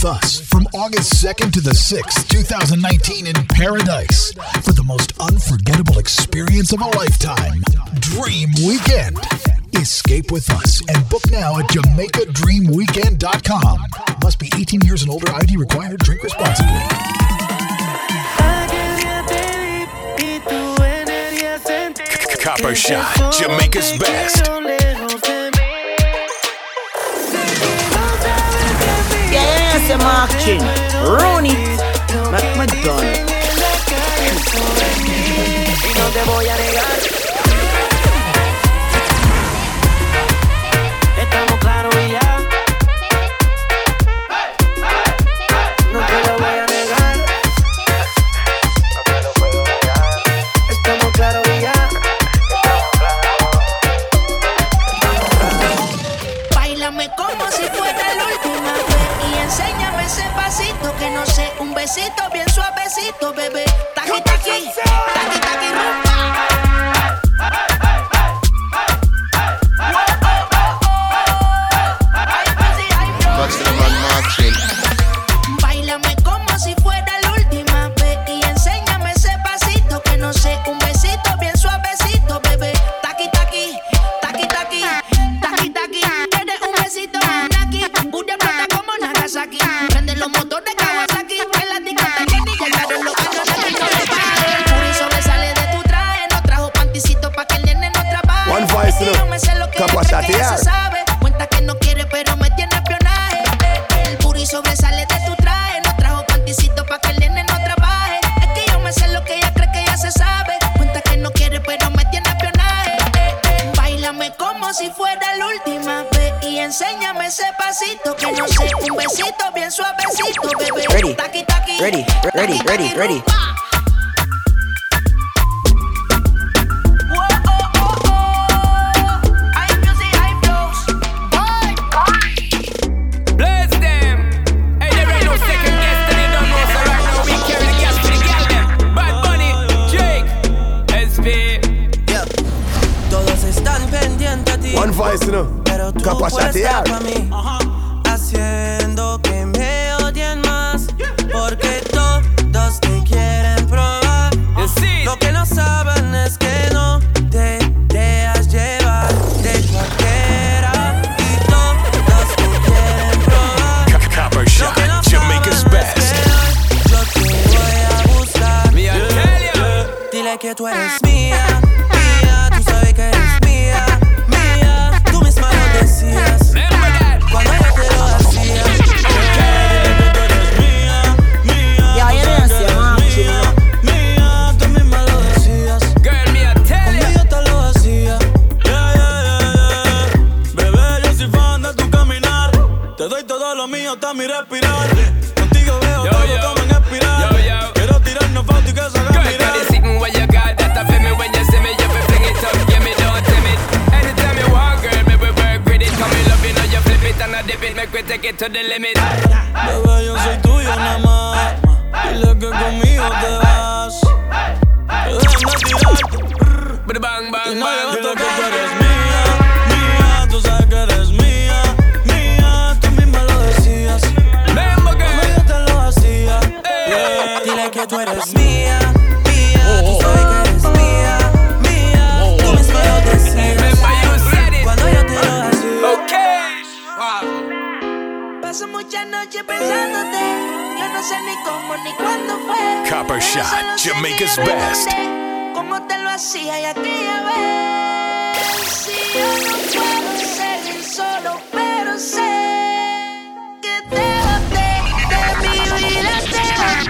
with us from August 2nd to the 6th, 2019 in Paradise for the most unforgettable experience of a lifetime. Dream Weekend. Escape with us and book now at JamaicaDreamWeekend.com. Must be 18 years and older, ID required, drink responsibly. Copper Shot, Jamaica's best. Marching. Run it. McMahon. Y no Haciendo que to the limit. Bebé, yo soy tuyo nada más. Dile que conmigo te vas. muchas noches pensándote. Yo no sé ni cómo ni cuándo fue. Copper Shot, Jamaica's best. Cómo te lo hacía y aquí aquella vez. Si yo no puedo seguir solo, pero sé que te boté de mi vida, te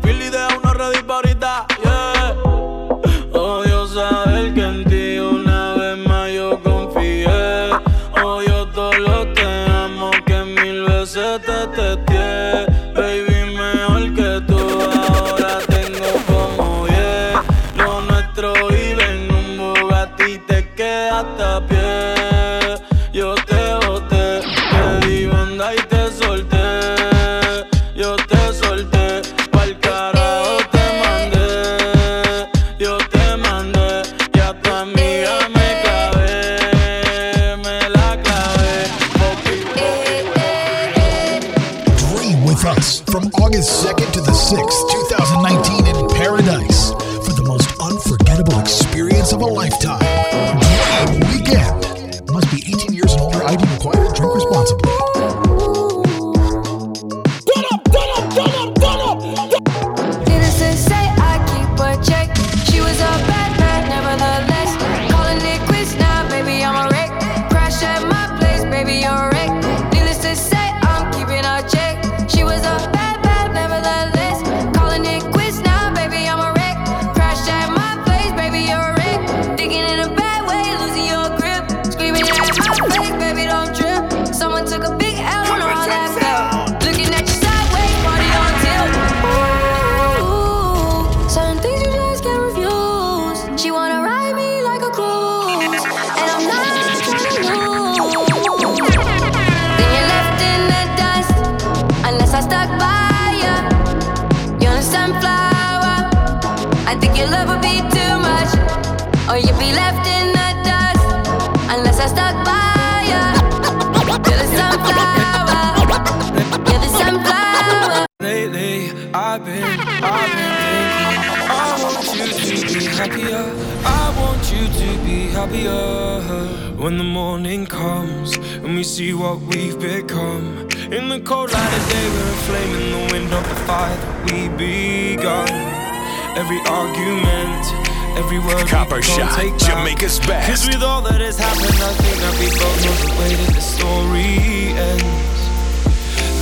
Copper Shot, Jamaica's. Cause with all that has happened, I think both the way that the story ends.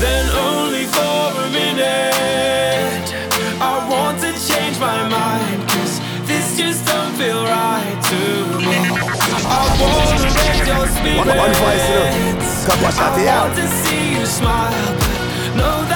Then only for a minute, I want to change my mind. Cause this just don't feel right to me. I wanna your. One, one you. I want to see you smile, but no.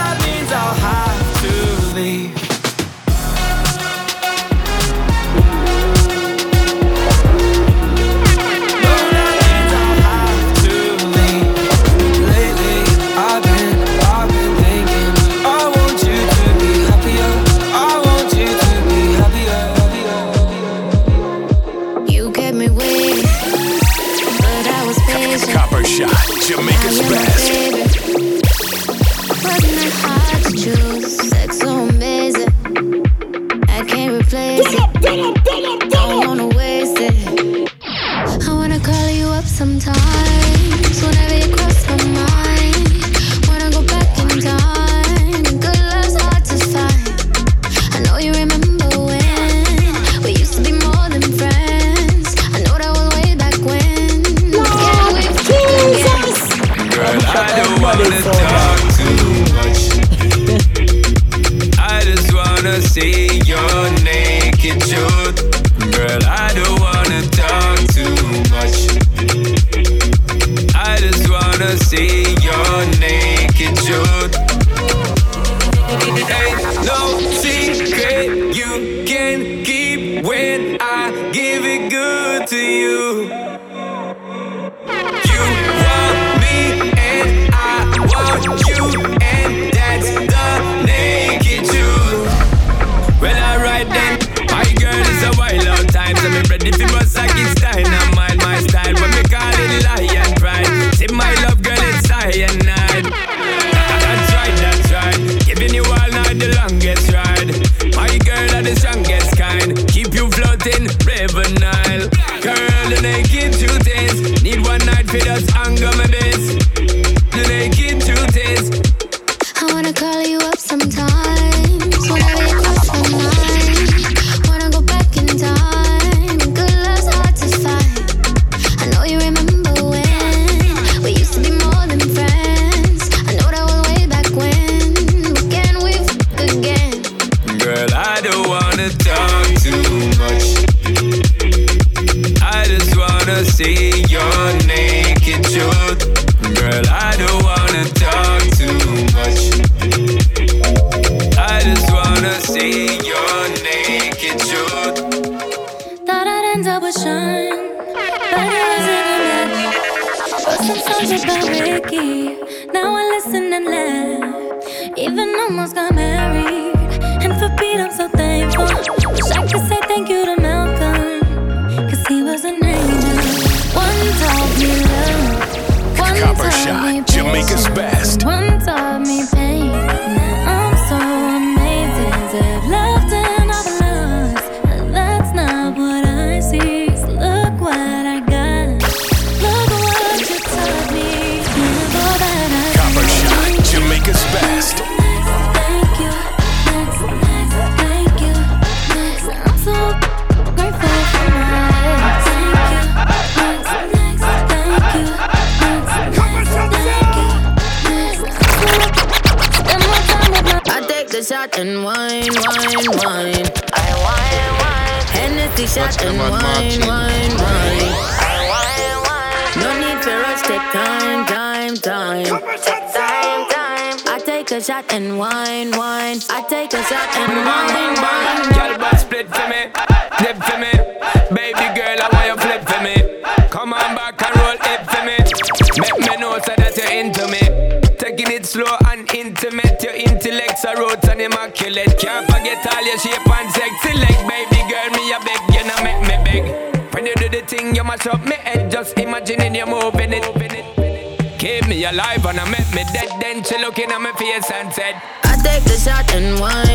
I make me dead. Then she looking at my face and said. I take the shot and wine,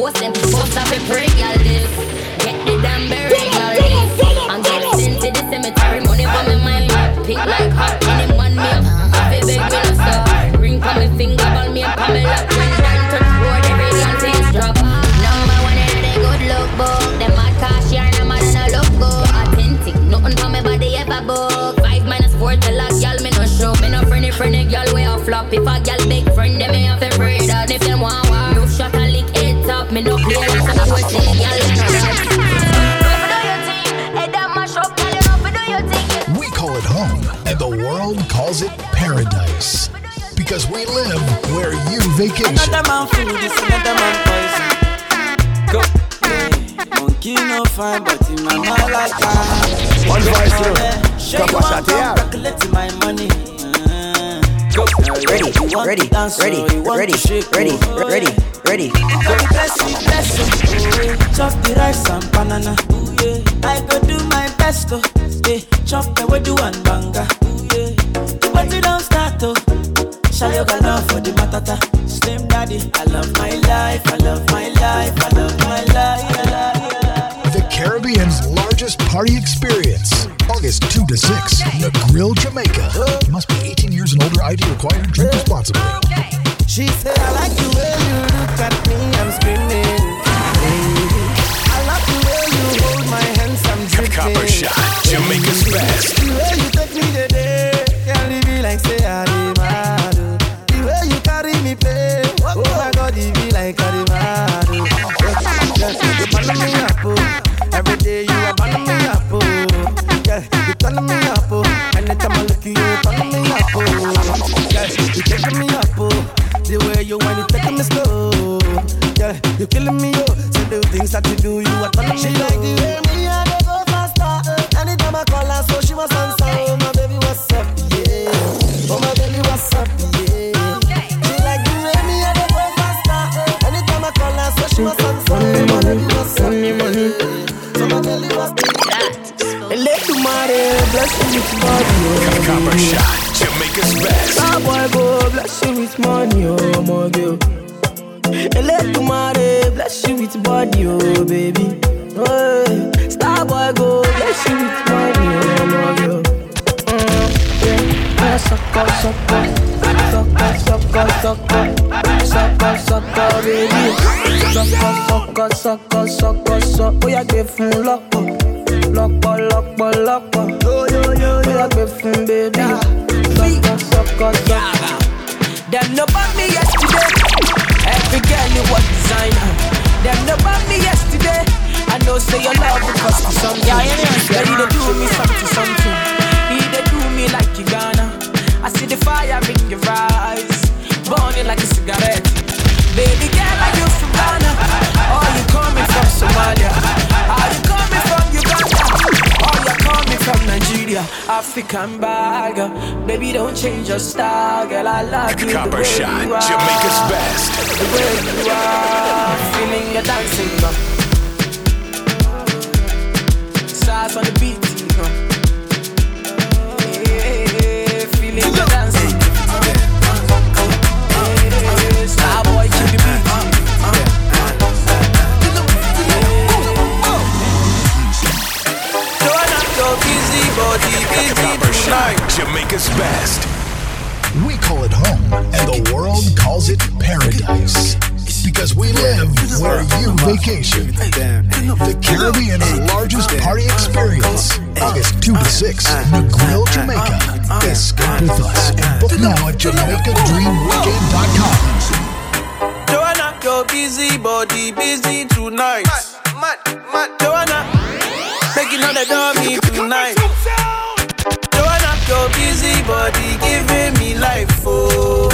picture me post, them post up a break, y'all this. Get the damn y'all this. And get sent to the cemetery, money for me mind. Pick like hot, any man me up. A big bill of stuff. Ring for me finger, ball me up, done Me no play like some boy say gal me no. We call it home, and the world calls it paradise. Because we live where you vacation. Another man food is another man poison. Go. Yeah. Monkey no fine, but in my mind like that. One voice, you know. Show Come you on, want shot come my money. Go. Ready, ready, dance, ready, so you want ready, ready, ready, ready. Go bless you, bless you. Chop the rice and banana, ooh, yeah. I go do my best, oh, yeah. Chop the way do and banga, yeah. The party don't start, oh. Shall you got love for the matata? Slim daddy, I love my life, I love my life, I love my life, Caribbean's largest party experience. August 2 to 6, The Grill Jamaica. You must be 18 years and older. ID required. Drink responsibly. She said, I like the way you look at me, I'm screaming. Baby. I love the way you hold my hands, I'm dripping. Copper Shot, Jamaica's best. The way you take me today, can't leave me like say I dey mad. oh. The way you carry me play, oh my God, it be like I dey mad. oh. Yeah, you burn me up, oh. Every day you are burning me up, oh. Yeah, you turn me up, oh. Anytime I look you, you turn me up, oh. Yeah, you taking me up, oh. The way you want it, taking me slow. Yeah, you killing me, oh. So the things that you do, you are turning me up. She like the way me I go faster. Eh. Anytime I call her, bless you with body, Copper Shot, Jamaica's best. Star boy go bless you with money, oh my girl. Let you marry, bless you with body, oh baby. Oh, star boy go bless you with money, oh my girl. Mm. Ah, sucker, sucker, sucker, sucker, sucker, sucker, sucker, baby. Sucker, sucker, sucker, sucker, sucker. Oh, yeah, give him lock lọ́pọ̀ lọ́pọ̀ lọ́pọ̀ bóyá gbé fún bébí sọ́kọ̀ sọ́kọ̀ sọ́kọ̀. Them no bought me yesterday. Every girl you was designer. Them no bought me yesterday. I know say your love will cost you something. Yeah, yeah, yeah. they do me something, something. He they do me like you gonna. I see the fire in your eyes, burning like a cigarette. Baby girl, are you from Ghana? Or you coming from Somalia? Nigeria? African bag, baby, don't change your style, girl. I love you Copper shot, you are. Jamaica's best. The way you are, feeling your dancing. Size on the beat, Copper shot, tonight. Jamaica's best. We call it home, and the world calls it paradise. Because we live where you vacation. The Caribbean's largest party experience. August 2 to 6, Negril, Jamaica. Escape with us and book now at JamaicaDreamWeekend.com. Joanna, your busy body, busy tonight. Mad, mad, Joanna, making all the dummy tonight. Busy body, giving me life, oh,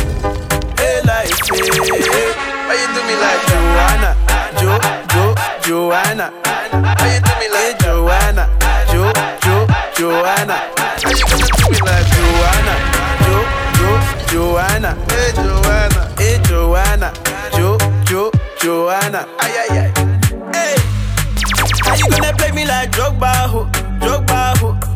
hey life, hey. Why you do me like Joanna, Jo, Jo, Joanna? Why you do me like Joanna, Jo, Jo, Joanna? Why you gonna do me like Joanna, Jo, Jo, Joanna? Hey Joanna, hey Joanna, Jo, Jo, Joanna. Ay ay ay. Hey, how you gonna play me like Drogba, ho, Drogba, ho?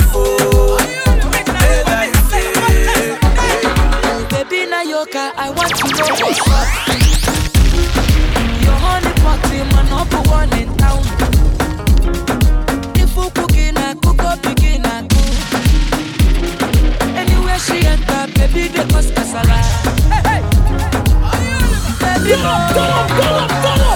Baby I want to know what's up. Your honey pot in my number one in town. If you cooking, I cook up, begin, I cook. Anywhere she enter, baby, they cause casala. Hey, hey. Baby, mo. Sweetie,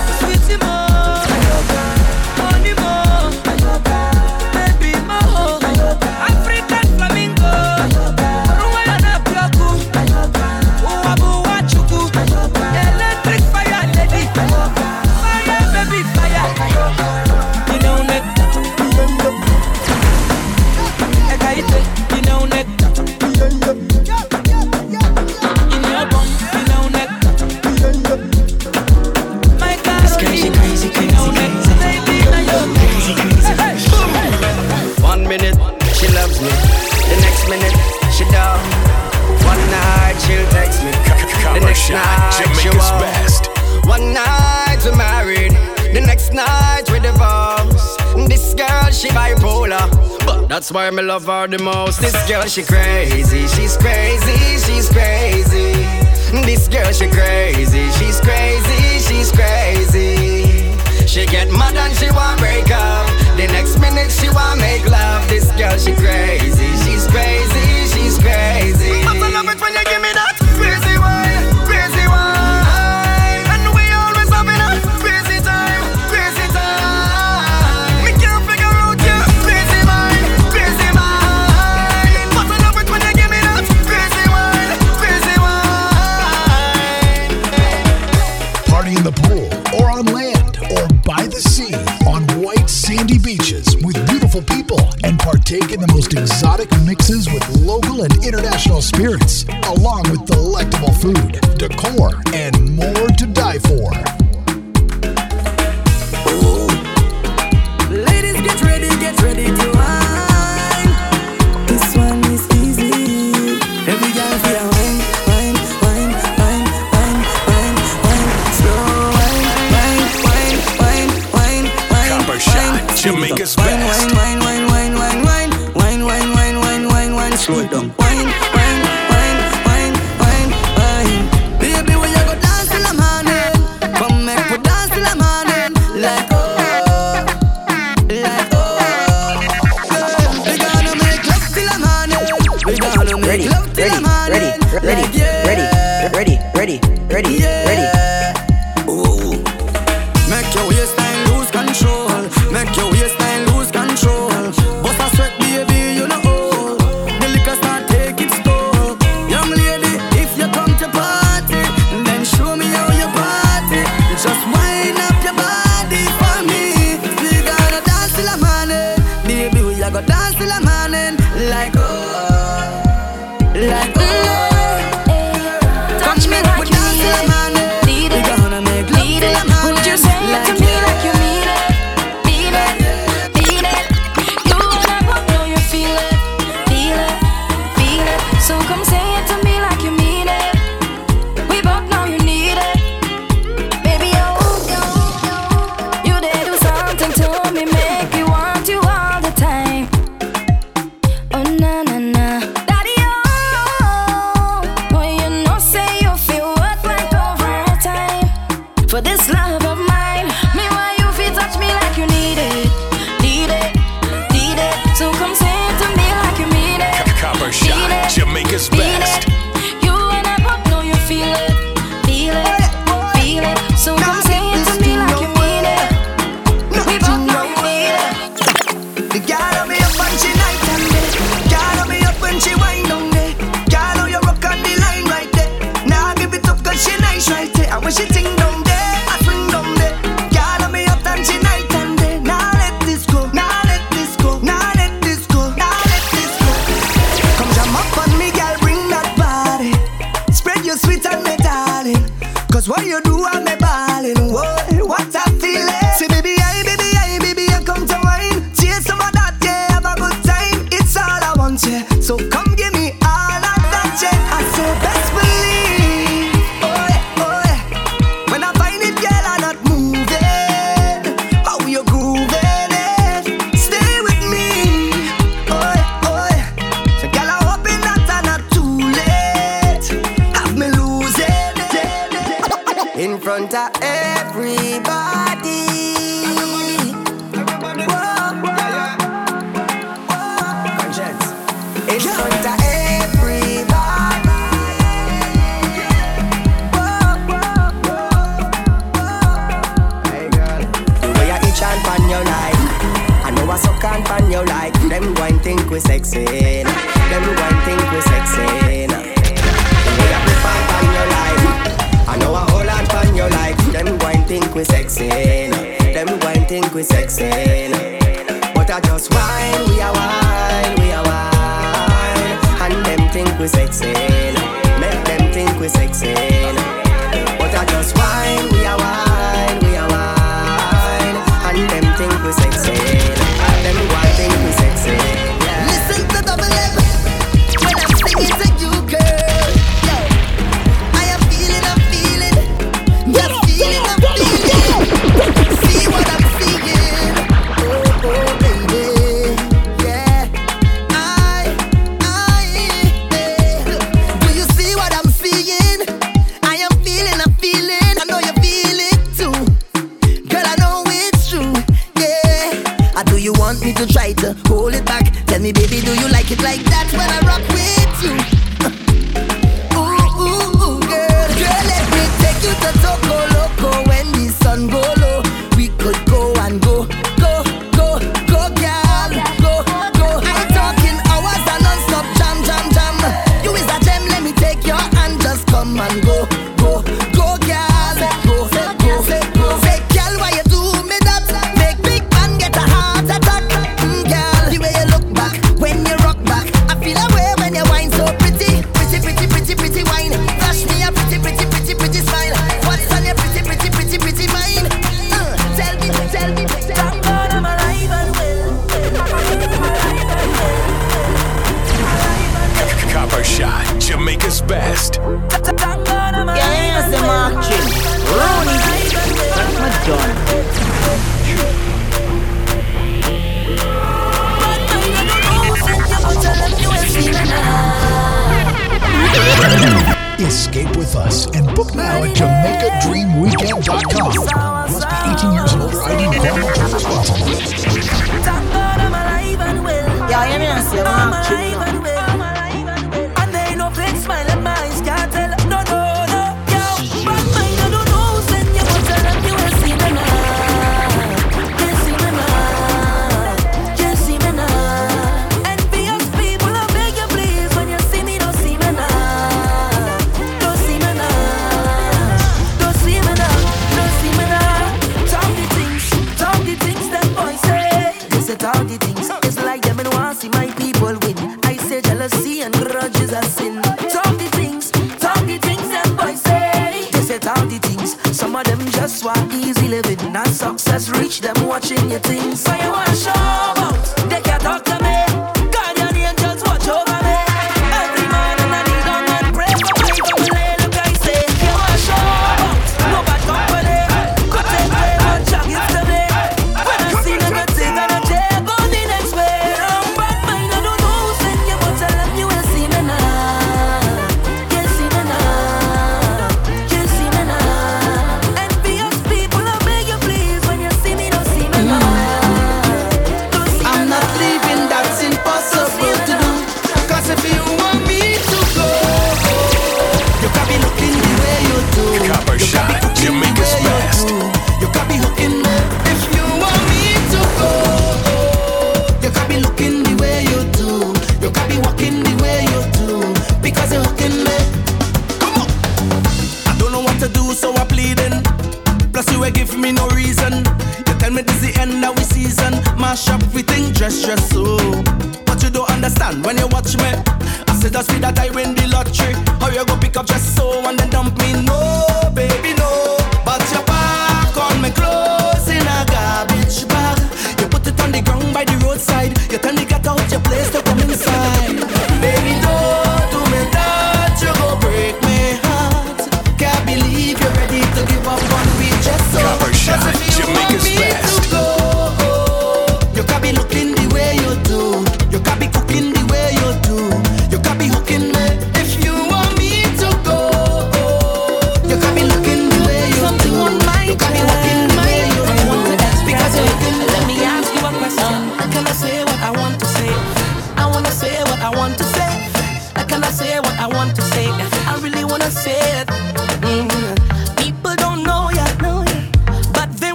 shot, Jamaica's best. One night, we're married. The next night, we divorce. This girl, she bipolar. But that's why me love her the most. This girl, she crazy. She's crazy. She's crazy. This girl, she crazy. She's crazy. She's crazy. She get mad and she want break up. The next minute she want make love. This girl she crazy, she's crazy, she's crazy. But I love it when you give me that Party in the pool, or on land, or by the sea, on white sandy beaches with beautiful people, and partake in the most exotic mixes with local and international spirits, along with delectable food, decor, and more to die for.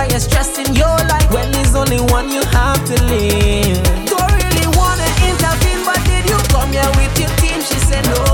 fire stress in your life when there's only one you have to live. Don't really wanna intervene, but did you come here with your team? She said no.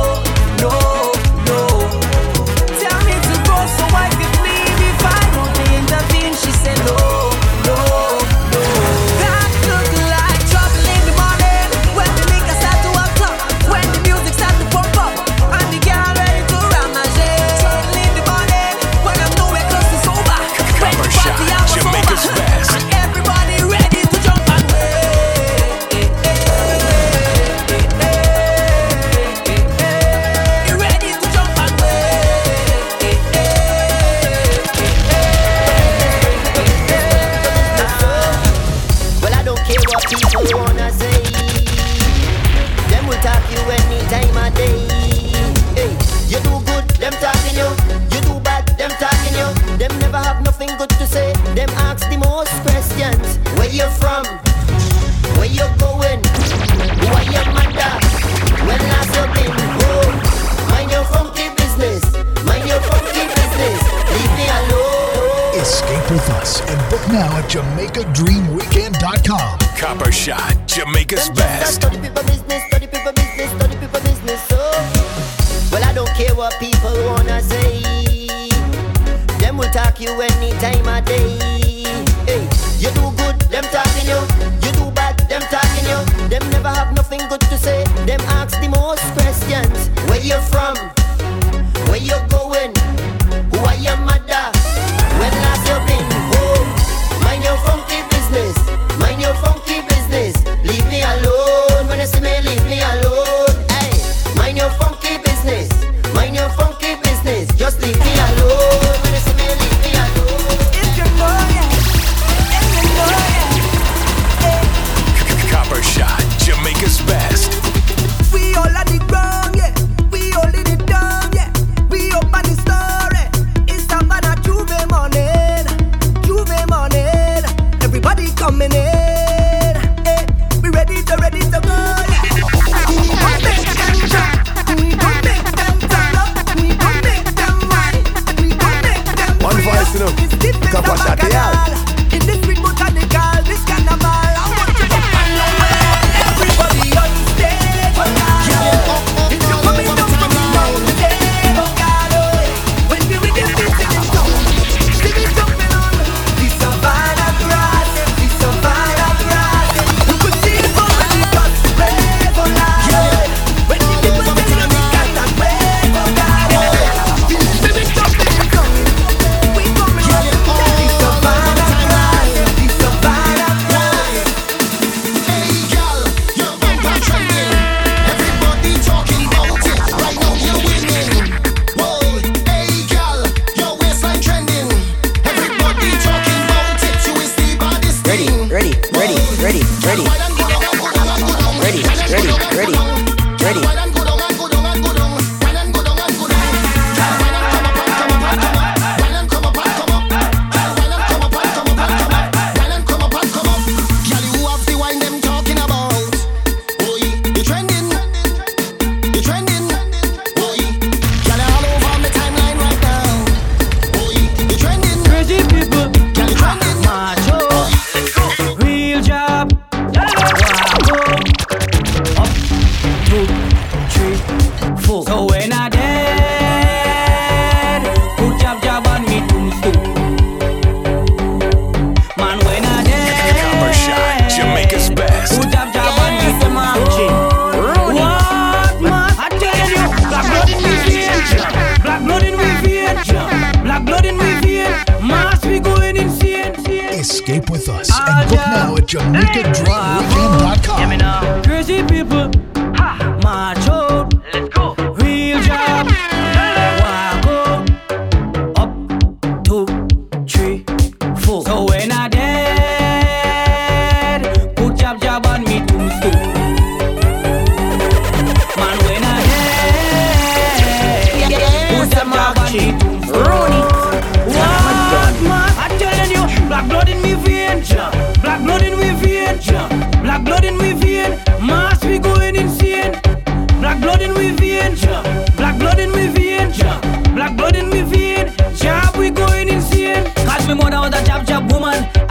good dream.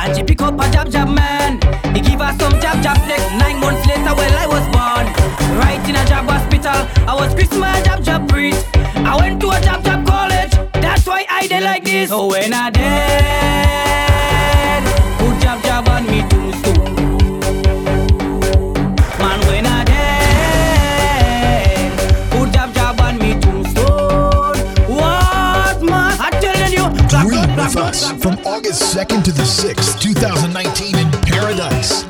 And she pick up a jab jab man. He give her some jab jab flex. Nine months later, well, I was born. Right in a jab hospital. I was Christmas jab jab priest. I went to a jab jab college. That's why I did like this. So when I did. 2nd to the 6th, 2019 in Paradise.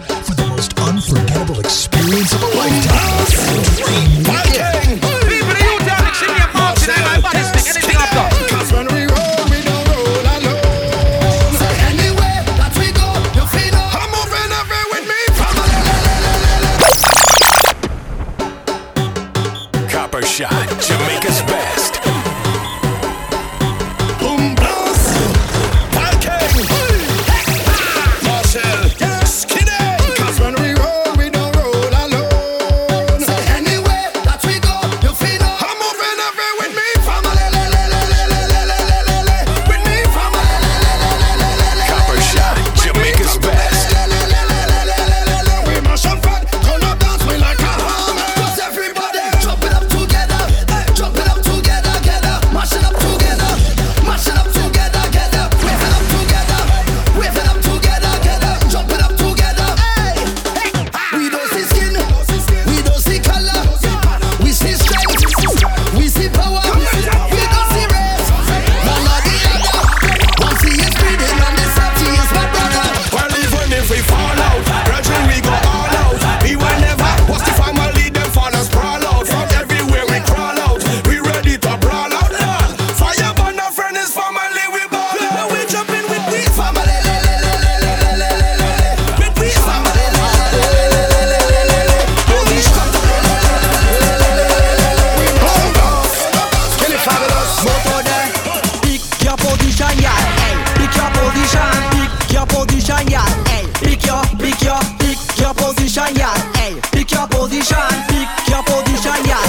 position, yeah. Hey, pick your position, pick your position, yeah.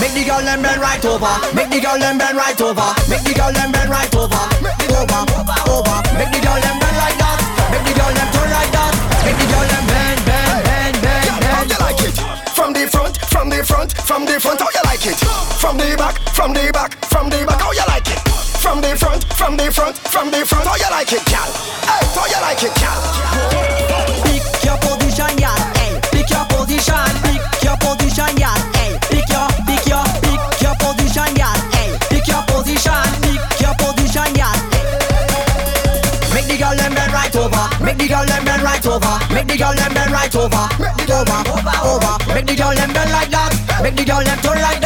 Make the girl them bend right over. Make the girl them bend right over. Make the girl them bend right over. Over, over. Make the girl them bend like that. Make the girl them turn like that. Make the girl them bend, bend, bend, bend, bend. How you like it? From the front, from the front, from the front. How you like it? From the back, from the back, from the back. How you like it? From the front, from the front, from the front. How you like it, gal? Hey, how you like it, gal? The girl them bend right over. Make the girl them bend right over. Over, over. over. Make the girl them bend like that. Make the girl them turn like that.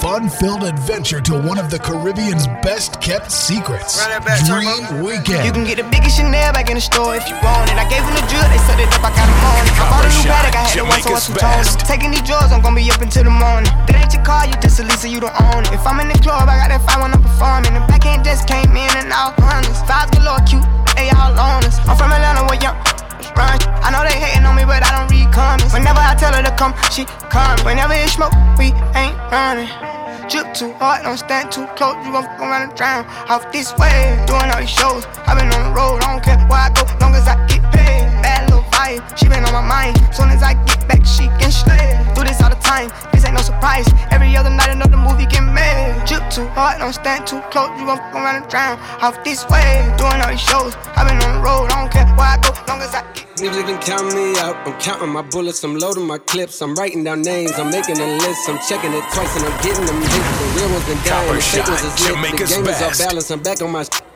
Party and a fun-filled adventure to one of the Caribbean's best-kept secrets. Run back, Dream Weekend. You can get the biggest Chanel back in the store if you want it. I gave them the drill, they set it up, I got them on it. I bought a new Shot, paddock, I had to wait so Jamaica's some tones. best. Taking these drugs, I'm gonna be up until the morning. That ain't your car, you just a Lisa, you don't own it. If I'm in the club, I got that fire when I'm performing. The backhand just came in and out honest. Vibes galore, cute, they all on us. I'm from Atlanta, where young run. I know they hating on me, but I don't read comments. Whenever I tell her to come, she come. Whenever it's smoke, we ain't running. Drip too hard, don't stand too close. You gon' fuck around and drown. Off this way, doing all these shows. i been on the road, I don't care where I go, long as I get paid. Bad little vibe, she been on my mind. Soon as I get back, she can slay. Do this all the time, this ain't no surprise. Every other night, another movie get made. Drip too hard, don't stand too close. You gon' fuck around and drown. Off this way, doing all these shows. i been on the road, I don't care where I go, long as I get Niggas can count me out. I'm counting my bullets, I'm loading my clips. I'm writing down names, I'm making a list. I'm checking it twice and I'm getting them hits. The real ones been dying, Copper the fake ones is lit. The Jamaica's game is off balance, I'm back on my sh-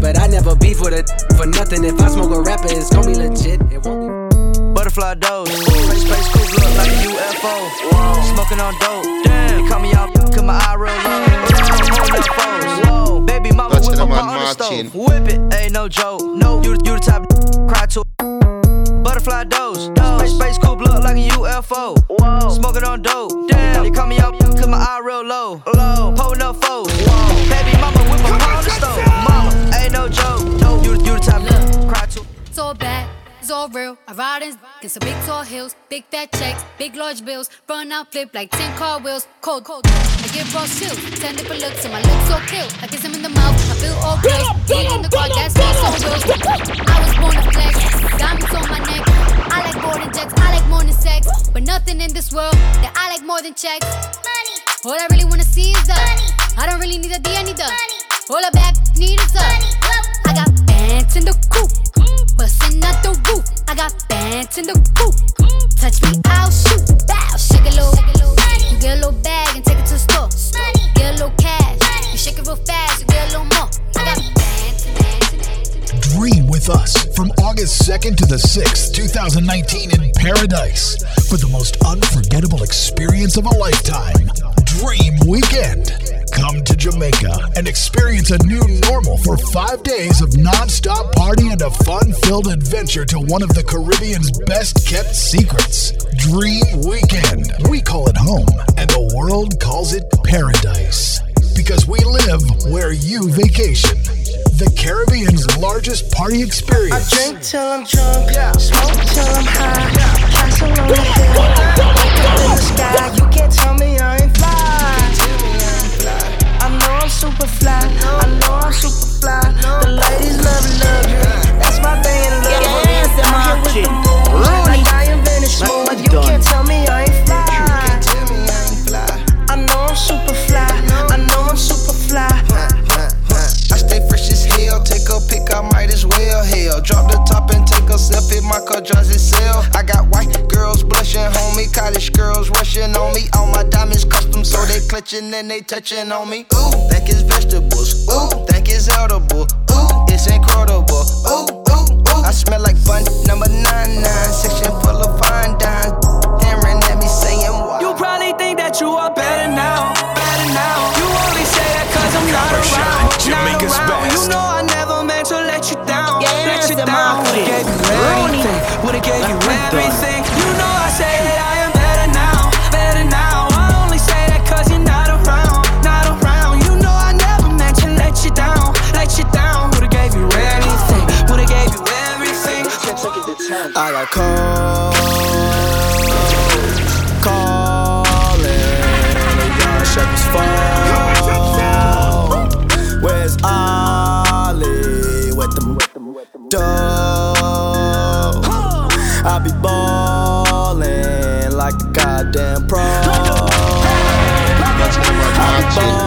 But I never beef with a for nothing. If I smoke a rapper, it's gonna be legit. It won't be. Butterfly dose. Space, space coupe look like a UFO. Smoking on dope. Damn. You cut me out, cause my eye real low. Holding up foes. Whoa. Baby mama Touch whip up my man on the stove. Whip it, ain't no joke. No, you, you the type of cry to. Butterfly dose. Space, space coupe look like a UFO. Smoking on dope. Damn. You cut me out, cause my eye real low. Low. Holding up foes. Baby mama whip up my on the stove. Mama, ain't no joke. No, you, you the type of cry to. It's all bad, it's all real. I ride in in some big tall hills, big fat checks, big large bills. Run out, flip like 10 car wheels. Cold, cold. I give raw chills, 10 different looks, and my lips so kill. I kiss him in the mouth, I feel all grills. Beat in the car, that's me so real. I was born to flex, diamonds on my neck. I like boarding jets, I like more than sex. But nothing in this world that I like more than checks. Money. All I really wanna see is the money. I don't really need a D, I need the money. All I back need is the money. Bands in the coop, bustin' out the roof. I got in the coop. Touch me, I'll shoot. Bow, shake a little. Get a little bag and take it to the store. it real fast, you get a little more. Dream with us from August 2nd to the 6th, 2019 in Paradise for the most unforgettable experience of a lifetime. Dream Weekend. Come to Jamaica and experience a new normal for five days of non-stop party and a fun-filled adventure to one of the Caribbean's best kept secrets. Dream Weekend. We call it home, and the world calls it paradise. Because we live where you vacation. The Caribbean's largest party experience. I drink till I'm drunk, yeah. smoke till I'm high. Castle on the hill, up in the sky. You can't tell me I ain't super fly. I know I'm super fly. The ladies love luxury. That's my thing in love. Yes, I'm here with the moves. Like I invented smooth. You can't tell top and take. My car drives itself. I got white girls blushing, homie. College girls rushing on me. All my diamonds custom, so they clutching and they touching on me. Ooh, think it's vegetables. Ooh, think it's edible. Ooh, it's incredible. Ooh, ooh, ooh. I smell like bun number nine nine. Section full of fine dimes. Staring at me saying what? You probably think that you are better now, better now. You only say that cause I'm not around, Jamaica's not around. best. You know I never meant to let you down, Yes, let you down. gave you Rooney. everything, would've gave you Like we done. everything. You know I say that I am better now, better now. I only say that cause you're not around, not around. You know I never meant to let you down, let you down. Would've gave you anything, would've gave you everything. I got calls, calling, the young shepherds fall. Where's Ollie with them dough? I be ballin' like a goddamn pro. I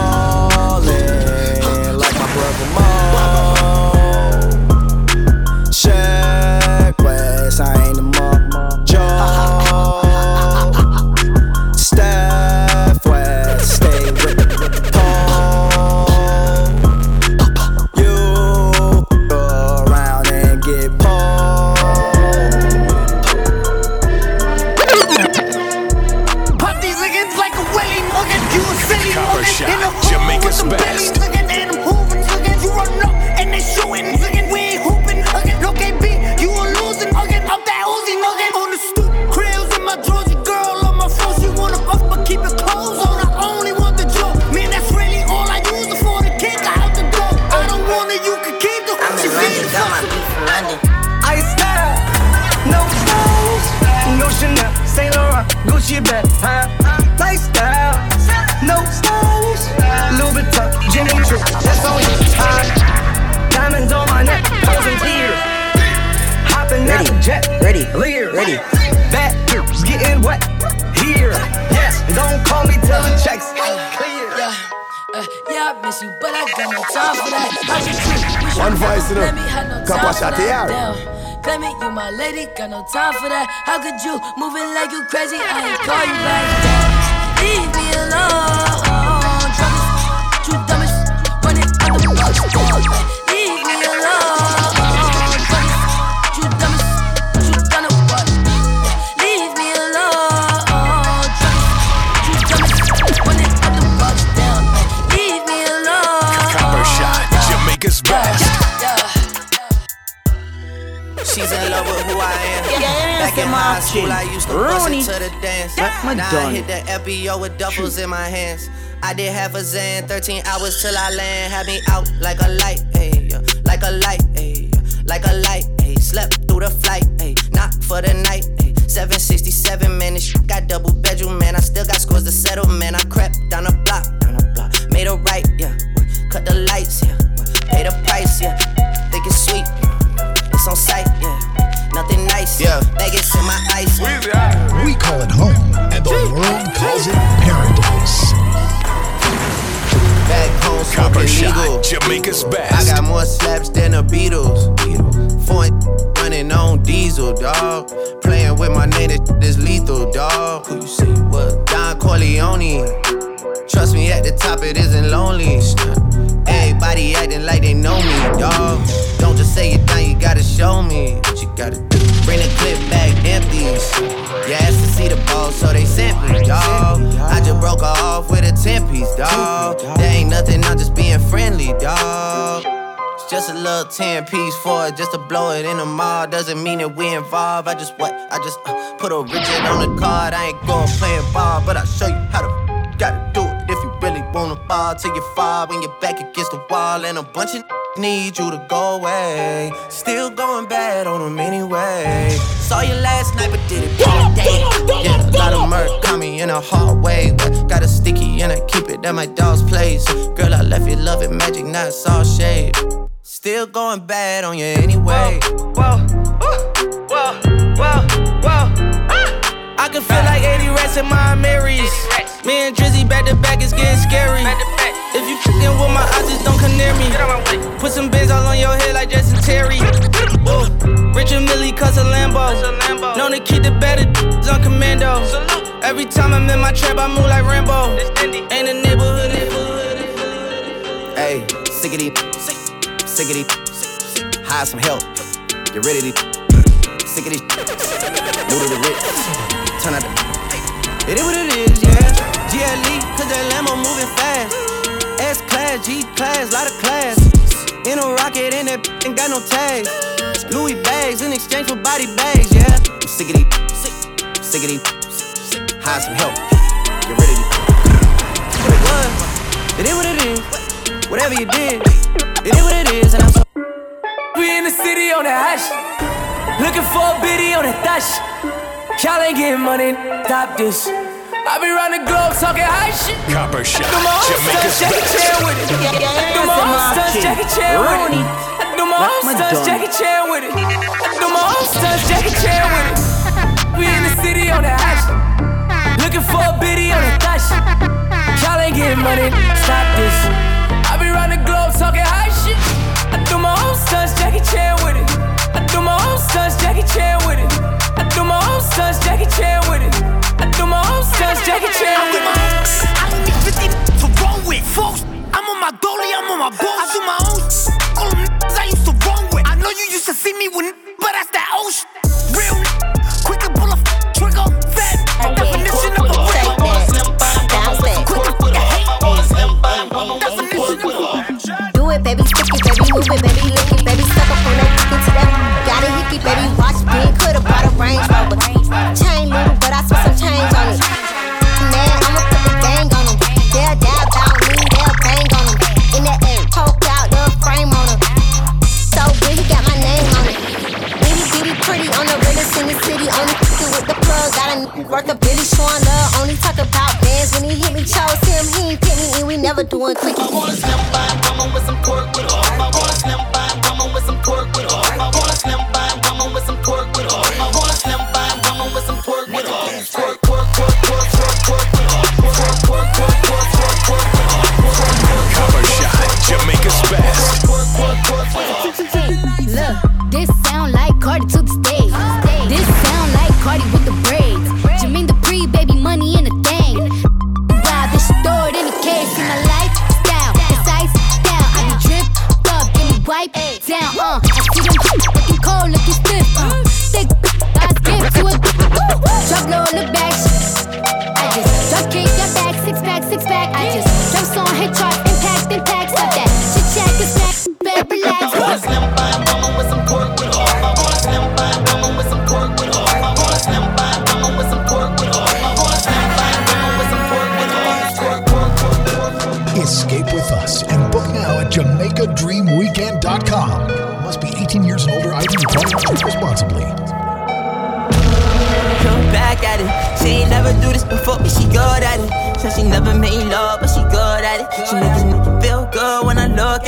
till I land. Had me legal. Shot, I got more slaps than the Beatles. Foreign running on diesel, dog. Playing with my name, this is lethal, dog. Who you see? What? Don Corleone. Trust me, at the top it isn't lonely. Everybody acting like they know me, dawg. Don't just say it now, you gotta show me what you gotta do. Bring the clip back empties. You asked to see the ball, so they sent me, dawg. I just broke off with a 10 piece, dawg. There ain't nothing, I'm just being friendly, dawg. It's just a little 10 piece for it, just to blow it in the mall. Doesn't mean that we involved. I just what? I just uh, put a rigid on the card. I ain't going playing ball, but I'll show you how to gotta do it wanna fall till you fall when you're back against the wall and a bunch of need you to go away. Still going bad on them anyway. Saw you last night, but did it all day. Yeah, a lot of murk caught me in a hard way. But got a sticky and I keep it at my dog's place. Girl, I left you loving magic, not all shade. Still going bad on you anyway. Whoa, whoa, whoa, whoa. whoa. I can feel like 80 rats in my Marys. Me and Drizzy back to back is getting scary. If you fucking with my eyes, just don't come near me. Put some bins all on your head like Justin Terry. Whoa. Richard Mille cuss a Lambo. Known to keep the better on commando. Every time I'm in my trap, I move like Rambo. Ain't a neighborhood. Hey, sick of these, sick of these, hire some help. Get rid of these, sick of these, new to the rich. Turn out the, it is what it is, yeah. GLE, cause that Lambo moving fast. S class, G class, lot of class. In a rocket, and that ain't got no tags. Louis bags in exchange for body bags, yeah. I'm sick of these, sick, sick of these, hire some help. Get rid of these. What it was, it is what it is. Whatever you did, it is what it is, and I'm so. We in the city on that hash. Looking for a biddy on that dash. Y'all ain't getting money, stop this. I be round the globe talking high shit. Copper Shot, Do my own Jamaica's stunts, Jackie Chan with it. I do my own stunts, Jackie Chan with it. I do my own stunts, Jackie Chan with it. I do my own stunts, Jackie Chan with it. We in the city on that hash. Looking for a biddy on that dash. Y'all ain't getting money, stop this. I be round the globe talking high shit. I do my own stunts, Jackie Chan with it. Do my own stunts, Jackie Chan with it. I do my own stunts, Jackie Chan with it. I do my own stunts, Jackie Chan with it. I don't need 50 to roll with. Folks, I'm on my dolly, I'm on my balls. I do my own. All them I used to roll with. I know you used to see me with, but that's that old shit. to a quickie.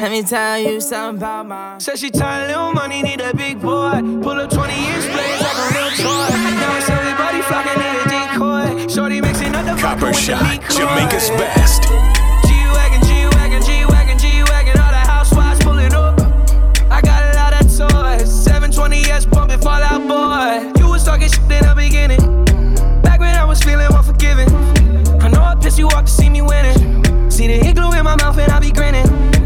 Let me tell you something about my. Said she tired, little money, need a big boy. Pull up 20 inch blades like a real toy. Now it's everybody flocking, need a decoy. Shorty mixing up the Copper vodka with the Shot. Jamaica's best. G-Wagon, G-Wagon, G-Wagon, G-Wagon, all the housewives pulling up. I got a lot of toys. 720S pumping Fall Out Boy. You was talking shit in the beginning. Back when I was feeling unforgiving. I know I pissed you off to see me winning. See the igloo in my mouth and I be grinning.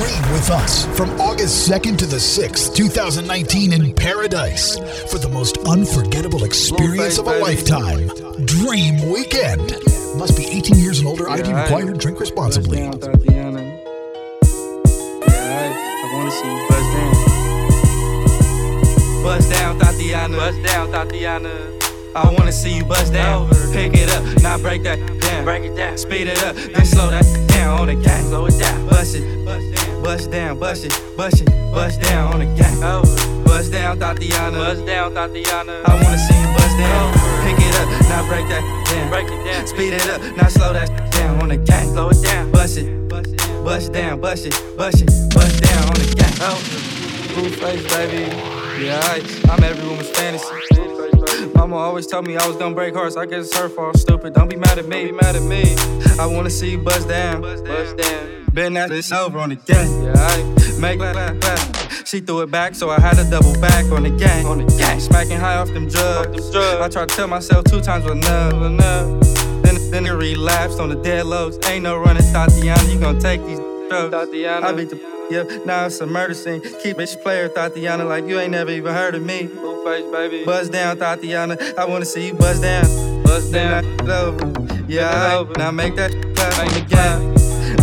Dream with us from August 2nd to the 6th, 2019 in Paradise for the most unforgettable experience of a lifetime. Dream Weekend. Must be 18 years and older. ID required. Drink responsibly. Bust down, Tatiana. Yeah, I, I wanna see you bust down. Bust down, Tatiana. Bust down, Tatiana. I wanna see you bust down. Pick it up, now break that down. Break it down. Speed it up, then slow that down on the gang. Slow it down. Bust it, bust down, bust it, bust it, bust down on the gang. Bust down, Tatiana. Bust down, Tatiana. I wanna see you bust down. Pick it up, now break that down. Break it down. Speed it up, now slow that down on the gang. Slow it down. Bust it, bust down, bust it, bust it, bust down on the gang. Blue face, baby. Yeah, I'm every woman's fantasy. Mama always told me I was gonna break hearts. I guess it's her fault. Stupid. Don't be mad at me. Don't be mad at me. I wanna see you bust down. Bust down. Been at this over on the gang. Yeah, I make clap, clap. She threw it back, so I had to double back on the gang. On the gang. Smacking high off them drugs. I tried to tell myself two times was enough. enough. Then, then it relapsed on the dead lows. Ain't no running, Tatiana. You gon' take these drugs. Tatiana. I beat the yeah, now it's a murder scene. Keep bitch player, Tatiana, like you ain't never even heard of me. Blue face, baby. Buzz down, Tatiana. I wanna see you buzz down. Buzz down. Over. Yeah, I, now make that clap on the gang.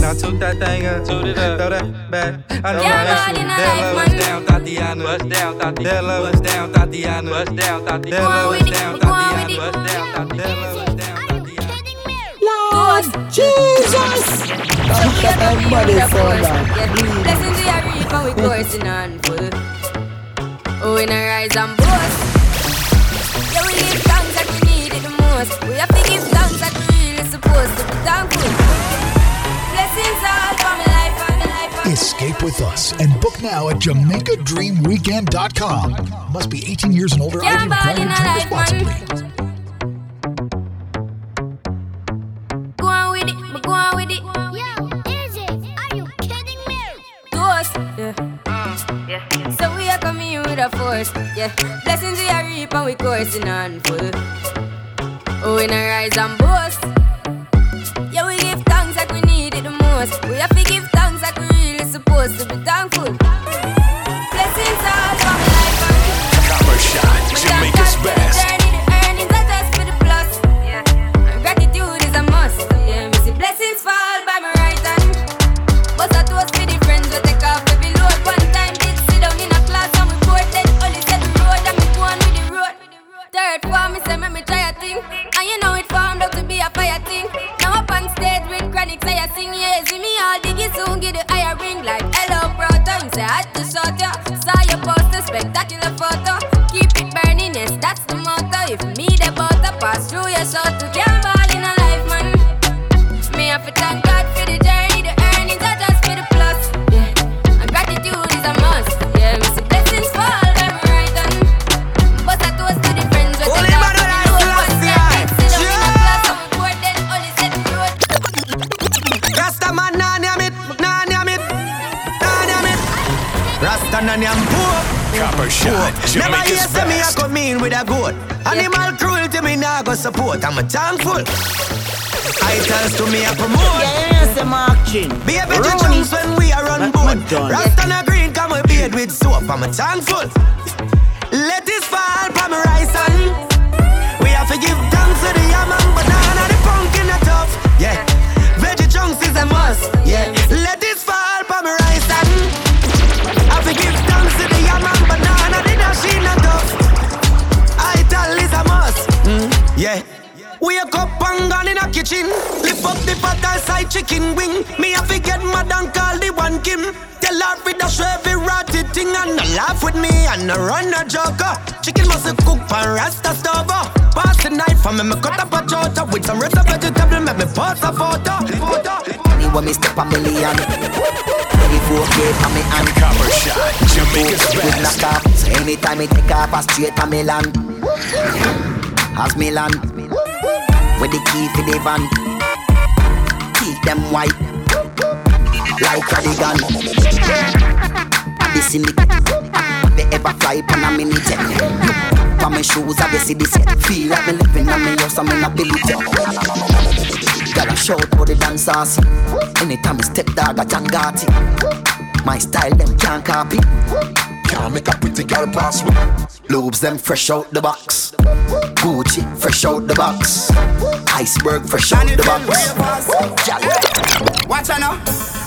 Now toot that thing up, toot it up, throw that back. I know Yeah, my man, ass in a Dead life, low, man. bust down, Tatiana. Bust down, Tatiana. Bust down, Tatiana. Bust down, Tatiana. Dead low, bust down, Tatiana. Bust down, Tatiana. Dead low, bust down, Lord Jesus. Look at that body so down. Blessings we are reaping, we coursing on full. Rise and boast. Yeah, we give thanks like we need it the most. We have to give thanks like we really supposed to be thankful. Blessings all for my life and my life. Escape with us and book now at JamaicaDreamWeekend.com. Must be 18 years and older. Body required. a life, man. Force, yeah. Blessings we are reaping, we coursing on full. Oh, we not rise and boast. Yeah, we give thanks like we need it the most. We have to give thanks like we really supposed to be thankful. Blessings all my life and a goat. Animal cruelty me nah go support. I'm a thankful. Titles to me a promote. Yes, the mark chin. Be a better chunks when we are on board. Rasta na green come we beard with soap. I'm a thankful. Let this fall from my rice and we have to give thanks to the yam and banana, the pumpkin a tough. Yeah, veggie chunks is a must. Yeah, chicken wing. Me have to get mad and call the one Kim. Tell her fi dash every ratty thing and no laugh with me and no run a joker. Chicken must cook pan rasta stove. Pass the knife and me me cut up a chota with some rest of vegetable. Make me post a photo. photo. Anyway, me step a million. Ready for a for me and Copper shot, Jamaica's best. knock off. So anytime me take off, I straight to Milan. As Milan. With the key for the van. Keep them white. Like cardigan. This in the They ever fly pan a mini jet. For my shoes, I see this yet. Feel like me living on me house, I'm in a billy jet. Gotta shout for the dancers. Anytime I step dog, I Gotti. My style, them can't copy. Can't make a pretty girl pass me. Lobes, them fresh out the box. Gucci, fresh out the box. Iceberg, fresh out the box. Gal- Watch out now.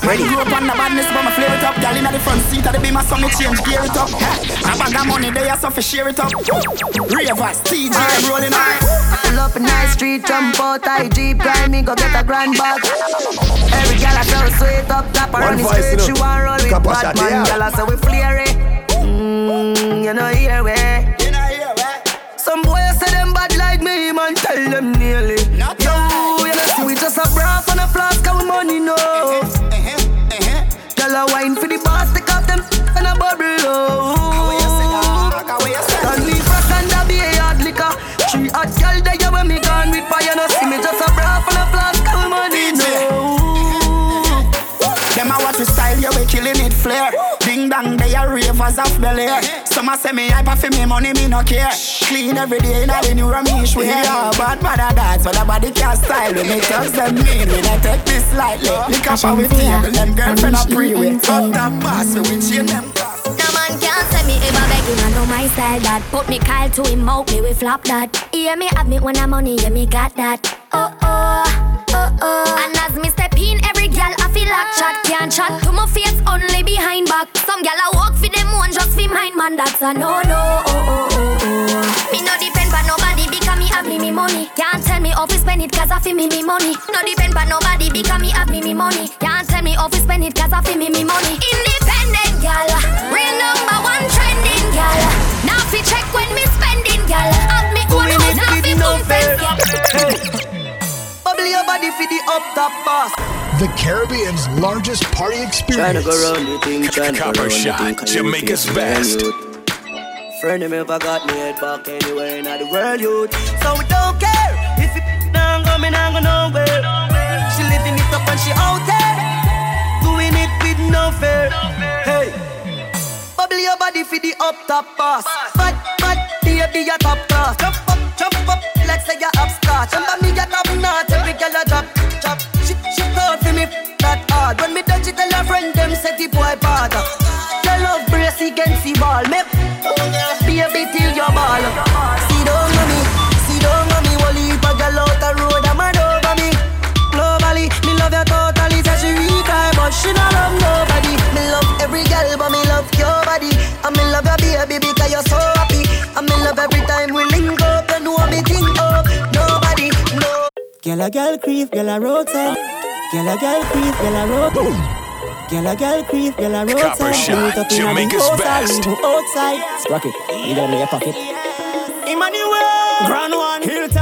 Ready. Grew up on the badness, but my flare it up. Gal inna the front seat of the beamer, so me change gear it up. A bag of money there, so fi share it up. Ravers, TJ rolling on. Pull up a nice street, jump out, I jeep, grind me, go get a grand bag. Every gal I feel sweet up top, One around the street, she know. want roll with Kappa bad shot, man, yeah. gal I say we flare it. Mm, you know here we. Some boys say them bad like me, man, tell them nearly. Yo, you know see we just a brass and a flask, we money no. Gal a wine for the boss, take off them and a bubble. Oh. Can we frost and a be a hard liquor? Three hot gal there when me gone with fire, no see me just a brass and a flask, we money no. Them a watch we style, yeah, we killing it flare. Ding dong, they are ravers of Bel Air. Some a say me hyper for me money, me no care. Clean every day, now the new Ramesh we Yeah, bad man a dance, but the body can't style. We make thugs them mean, we not take this lightly. Lick up our table, them girlfriend a pre we Up that pass, we we chain them. No man can't say me ever begging, I know my style that Put me Kyle to him out, me we flop that Hear me have me when I'm money, yeah me got that Oh oh, oh oh And as me step in, every gal I feel like chat Can't chat to my face, only behind back. Some gal I walk for them one, just for mine man That's a no no, oh oh oh oh Me no depend but nobody because me have me me money. Can't tell me how to spend it cause I feel me me money. No depend but nobody because me have me me money. Can't tell me how to spend it cause I feel me me money. Independent Bubble for the up top boss. The Caribbean's largest party Tryna experience. go round the thing, tryna go Copper the shot, Jamaica's everything is best. Friend of me ever got me head back anywhere in the world, youth. So we don't care if it down go, me nah go nowhere. She living it up and she out there, doing it with no fear. Hey, bubble your body for the up top boss. Fat, fat, baby, you top class. Jump up, jump up, like say you're upstart. Remember me, you top notch, hard. When me touch it, tell her friend them say the boy bad. Your love brace against the ball, me baby till your ball. See down on me, see down on me. Wally a girl out the road, a man over me. Globally, me love you totally. Say she weak, but she not love nobody. Me love every girl, but me love your body. And me love your baby because you're so happy. And me love every time we link up. You know me think up, nobody, no. Girl a girl creep, girl a rotate. Girl a girl creep, girl a rotate. Girl a girl creep, girl a rotate. Copper Shot, Meet up in a Jamaica's house, best. outside. Sprock it, you got me your pocket. Emmanuel, Grand One, Hilltop, Jazzy Kit. Girl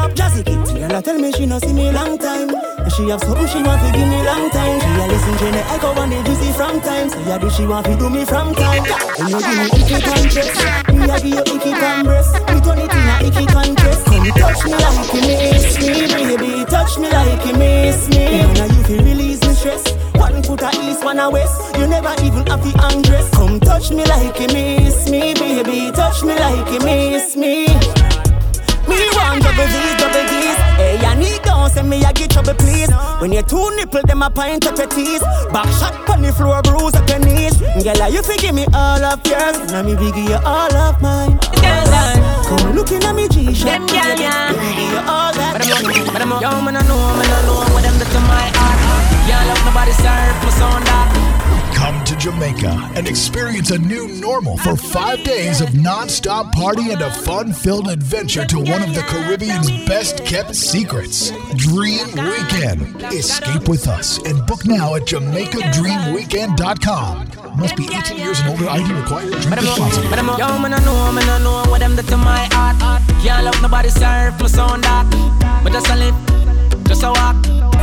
a tell me she no see me long time. She have something she want to give me long time. She a listen to the echo and the juicy from time. So yeah, do she want to do me from time. And you give me icky contest. Me a give you icky compress. We turn it in a icky contest. Come touch me like you miss me, baby. Touch me like you miss me. Now you feel release me stress. One foot a east, one a west. You never even have to undress. Come touch me like you miss me, baby. Touch me like you miss me. Me want double D's, double D's. Hey, I need don't send me a get trouble, please. When you two nipple, them a pint up your teeth. Back shot on the floor, bruise up your knees. Girl, you forgive me all of yours, and me we give you all of mine. Uh, Come looking at me, G. Them girl, yeah. Give you all that. But I'm but young, man, I know, man, I know what them do to my heart. Yeah, love nobody surplus on that. Come to Jamaica and experience a new normal for five days of non-stop party and a fun-filled adventure to one of the Caribbean's best kept secrets. Dream Weekend. Escape with us and book now at JamaicaDreamWeekend.com. Must be 18 years and older. ID required. Drink responsibly. I'm, yo, man, I know, man, I know what them do to my heart. Can't love nobody serve my sound dark. But just a live, just a walk.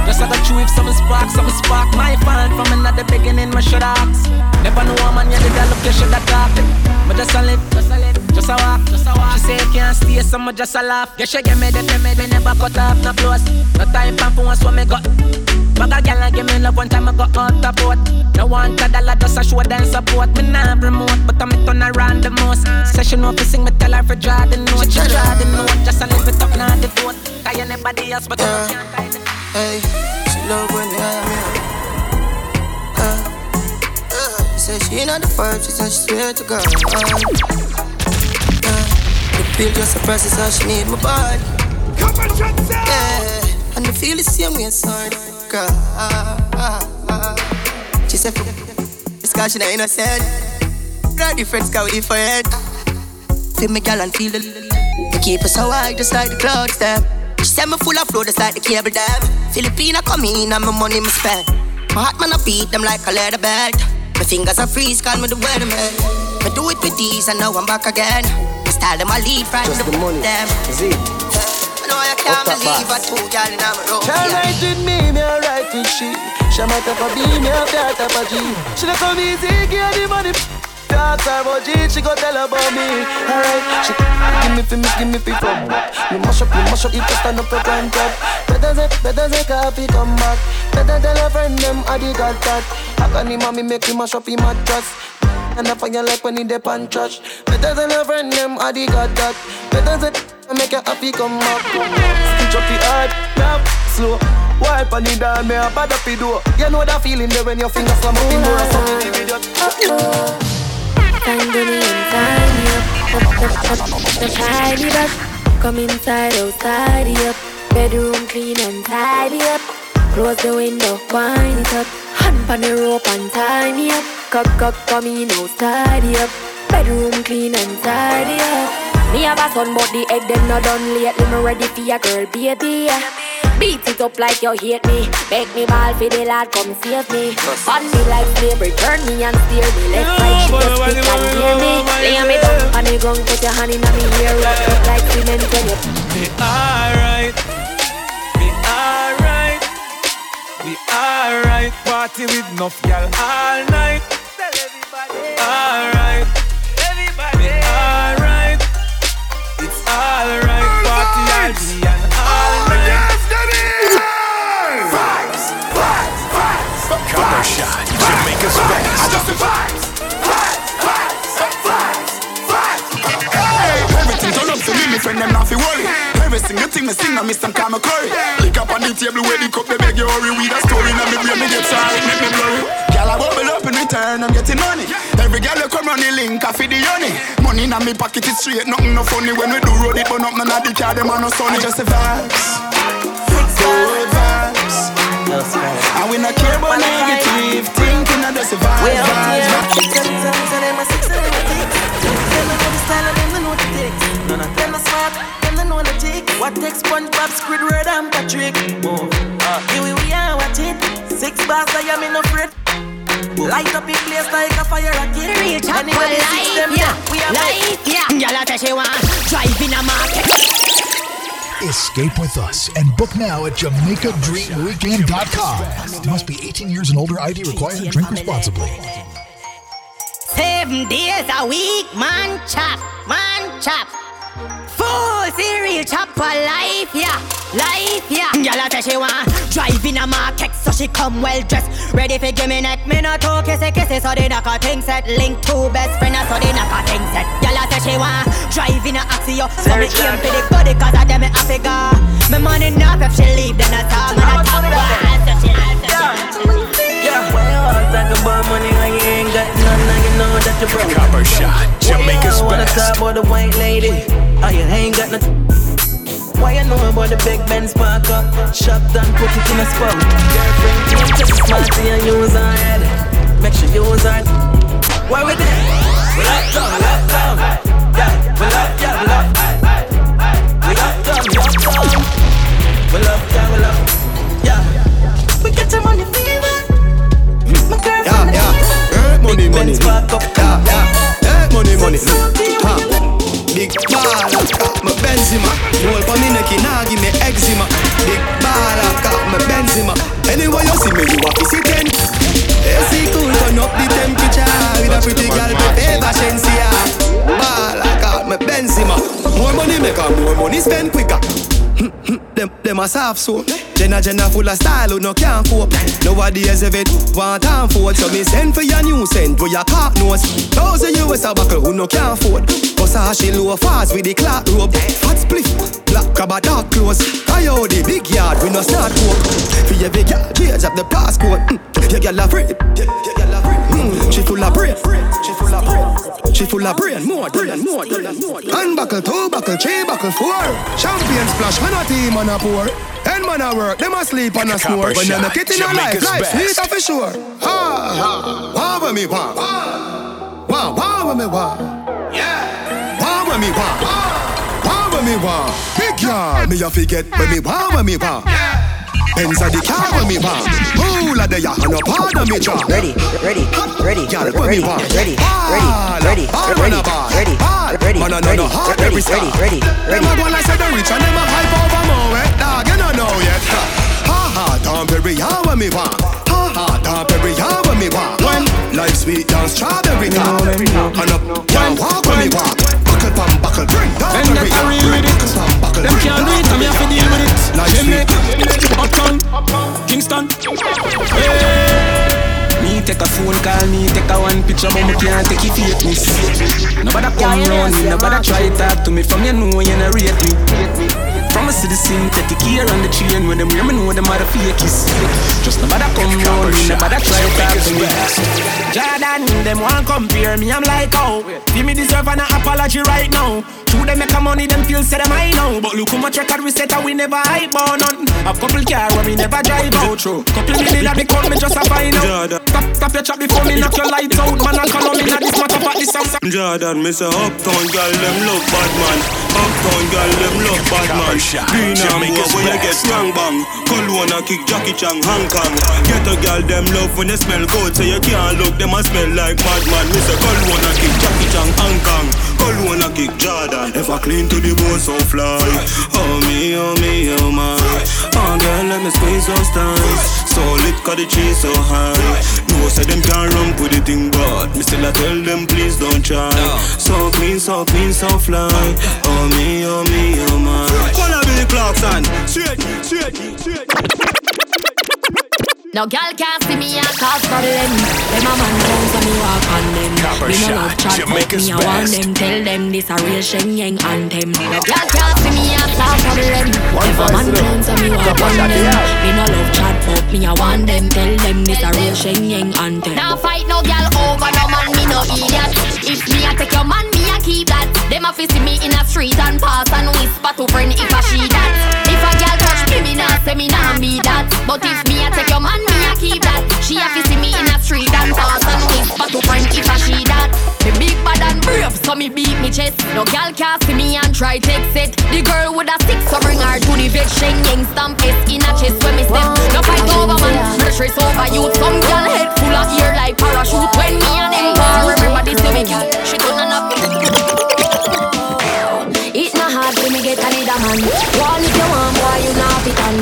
Just a go through if some spark, some spark. My fault from another beginning, my should ask. Never know a man, you did look, you should have talked. But just a live, just a live, just a walk, just a walk. She say can't stay, so me just a laugh. Yeah, she give me the me, me never cut off, no close. No time for once, so me got. Bag a gal give me love one time I go out the boat. No want a dollar just a show them support. Me nah remote, but I'm turn around the most. Session off to sing me tell her for draw the note. She draw the note, just a little bit up now the vote. Tie anybody else, but. I can't tie Hey, she love when you have me. Uh, uh, say she not the first, she said she swear to God. Uh, the pill just suppresses how she need my body. Come on, Yeah. And I feel the same way inside, girl. She said, this girl she not innocent. Got different sky with different. Feel me, girl, and feel the. Keep us so high, just like the clouds, them. She said me full of flow, just like the cable dam. Filipina come in and my money me spend. My heart man I beat them like a leather belt. My fingers are freeze, call me the weatherman. Me do it with these and now I'm back again. My style them I leave right Just the, the money. them. Z. I know I can't Up believe I two girl in my room. She right with me, me a right with she. She my type of B, me a that type of G. She dey come easy, give her the money. Talk her about G, she go tell about me. Alright, she give me fi, me give me fi from. Me mash up, me mash up, it just stand up for one top. Better say, better say, coffee come back. Better tell her friend them I the got that. How can him mommy make him mash up him mattress. And I find fire like when he dey pan trash. Better tell her friend them I the got that. Better say, make her happy come back. Stitch up the hard, tap, slow. Wipe on the down, me a bad up the door. You know that feeling there when your finger slam up in more or something. Find me and oh, find up. Up, up, up, up, tidy up. Come inside, outside up. Bedroom clean and tidy up. Close the window, wind it up. Hand on the rope and tie me up. Cock, cock, come in, tidy up. Bedroom clean and tidy up. Me have a son, but the egg them not done lately. Me ready for your girl, baby. Beat it up like you hate me. Make me ball for the lad, come save me. On me like slavery, turn me and steer me. Left, right, she just speak and hear me. Lay me down on the ground, put your hand in me ear. Rock up like cement when you. We alright. We alright. We alright. Party with enough gal all night. Alright. We alright. It's alright. Party all all Every single thing me sing, I miss some kind of curry. Lick up on the table where the cup they beg you hurry. With a story in me brain, me get sorry, make me blurry. Girl I bubble up in return, I'm getting money. Every girl you come run the link, I feed the honey. Money in me pocket is straight, nothing no funny. When we do road it, but up none of the car, them are no sunny. Just the vibes, good vibes. And we not care about negative thinking, I just the vibes, We vibes, vibes. tell them, tell them, I six, tell them, I take. Them know the style and them they know the tick. None of them What takes SpongeBob, Squidward, and Patrick? Move. Here we we are watching. Six bars, I am in a fret. Light up in place like a fire rocket. Real top Anybody for six them, life, yeah. we are Life, yeah. Girl, I tell she want drive in a market. Escape with us and book now at JamaicaDreamWeekend.com. Must be 18 years and older. ID required. Drink responsibly. Seven days a week, man chop, man chop. Full cereal chop for life, yeah, life, yeah. Girl, I tell she want drive in a market, so she come well dressed, ready for give me neck. Me not talk kissy kissy, so they knock a thing set. Link two best friends, so they knock a thing set. Girl, I tell she want drive in a Axio, so me aim for the body, cause I them me happy go. Me money enough if she leave, then I talk, you that you're broke? Copper Shot, Jamaica's Why you wanna best. talk about the white lady? Oh, you ain't got no. Why you know about the big Benz park up? Shop done, put it in a spot. Girlfriend, keep just smarty and use her head. Make she side. Why we there? We lock down, we lock down. Yeah, we lock, yeah, we lock. We lock down, we lock down. We lock Money, money. Yeah, yeah. Eh, money, money. Ha. Big baller, got my Benzema. Roll for me neck, nah give me eczema. Big baller, got my Benzema. Anyway you see me, you want to see ten. AC cool, turn up the temperature with a pretty girl, me favor Shenseea. Baller, got my Benzema. More money make her more money spend quicker. Them, them a soft soap. Jenna Jenna full of style who no can't cope. Nowadays if it want time for it, so me send for your new scent where your cock nose. Thousand US a buckle who no can't afford. Cause how she low fast with the clock rope. Hot split, black crab a dark clothes. I owe the big yard, we no start coke. For your big yard, change up the passport. Mm. Your girl a free, mm. she full of brain. She full of brain, more brain, more brain, more. One buckle, two buckle, three buckle, four. Champion splash, man a team and a pour. End man a work, them a sleep and a snore. When you make it in a life, life sweet for sure. Ha ha, wah when me wah, wah wah when me wah. Yeah. Wah when me wah, wah when me wah. Big yard, me a forget when me wah when me wah. Benz a the car when me want. Who la de ya and no pardon me jaw. Ready, ready, ready, Girl, when ready, me want. ready, Ball, ready, ready, ball, ready, man, a ball. ready, Ball, ready, man, a no, ready, no heart, ready, every star. ready, ready, Them a ready. go like say the rich and them a hype over more wet dog. You don't know yet. Ha ha, ha Tom Perry, ya when me want. Ha ha, Tom Perry, ya when me want. When life sweet down strawberry top. And up, ya walk when me walk. Buckle pam buckle, bring down Them the that are real with it. Buckle pam buckle, Them can't do it, and me have to deal with it. Life Jamaica, Uptown, Kingston. Hey. Me take a phone call, me take a one picture, but me can't take it fakeness. Nobody come round me, nobody try talk to me. From you know you not rate me. From a citizen, take the gear on the chain. When them hear me know them are the fakies. Just nobody come round me, nobody try to talk to me. Jordan, them want compare me, I'm like, oh Give me deserve an apology right now. True, them make a money, them feel say them I know But look how much record we set and we never hype on none A couple car where we never drive out. True, couple million at the come, me just a find out. Stop, stop your chat before me knock your lights out. Man, I call on me, now this matter for this song Jordan, me say uptown girl, them love bad man. Uptown girl, them love bad man. Green and Jamaica's boy, when you get strong bang. Cologne kick Jackie Chan, Hong Kong. Get a girl, them love when you smell good, so you can't look, them a smell like bad man. Me say Cologne kick Jackie Chan, Hong Kong. Cologne kick Jordan. If I clean to the bone, so fly. Oh me, oh me, oh my. Oh girl, let me squeeze those thighs. So lit, cause the cheese so high. No, say them can't run with the thing, but me still I tell them please don't try. So clean, so clean, so fly. Oh me, oh me, oh my. Wanna Clarkson? Straight, straight, straight. No girl can't see me and cause problem. Them a man down so me walk on them. Copper me no love chat, but Jamaica's me a want them. Tell them this a real Shen Yeng anthem. No girl can't see me and cause problem. Them a man down so me walk on them. Me no love chat, but me a want them. Tell them this a real Shen Yeng anthem. Now fight no girl over no man, me no idiot. If me a take your man, me a keep that. Them a fi see me in a street and pass and whisper to friend if a she that. If a girl touch me, me nah say me nah be that. But if me a take your man, me a keep that. She a fi see me in a street and pass and whisper to friend if a she that. Me big bad and brave, so me beat me chest. No girl can see me and try take it. The girl with a stick, so bring her to the vet. Shen Yeng stamp it in a chest when me step. No fight over man, no stress over youth. Some girl head full of ear like parachute. When me and them bar, everybody say me cat. She turn up. Not hard for me get another man. One if you want, boy, you not fit on.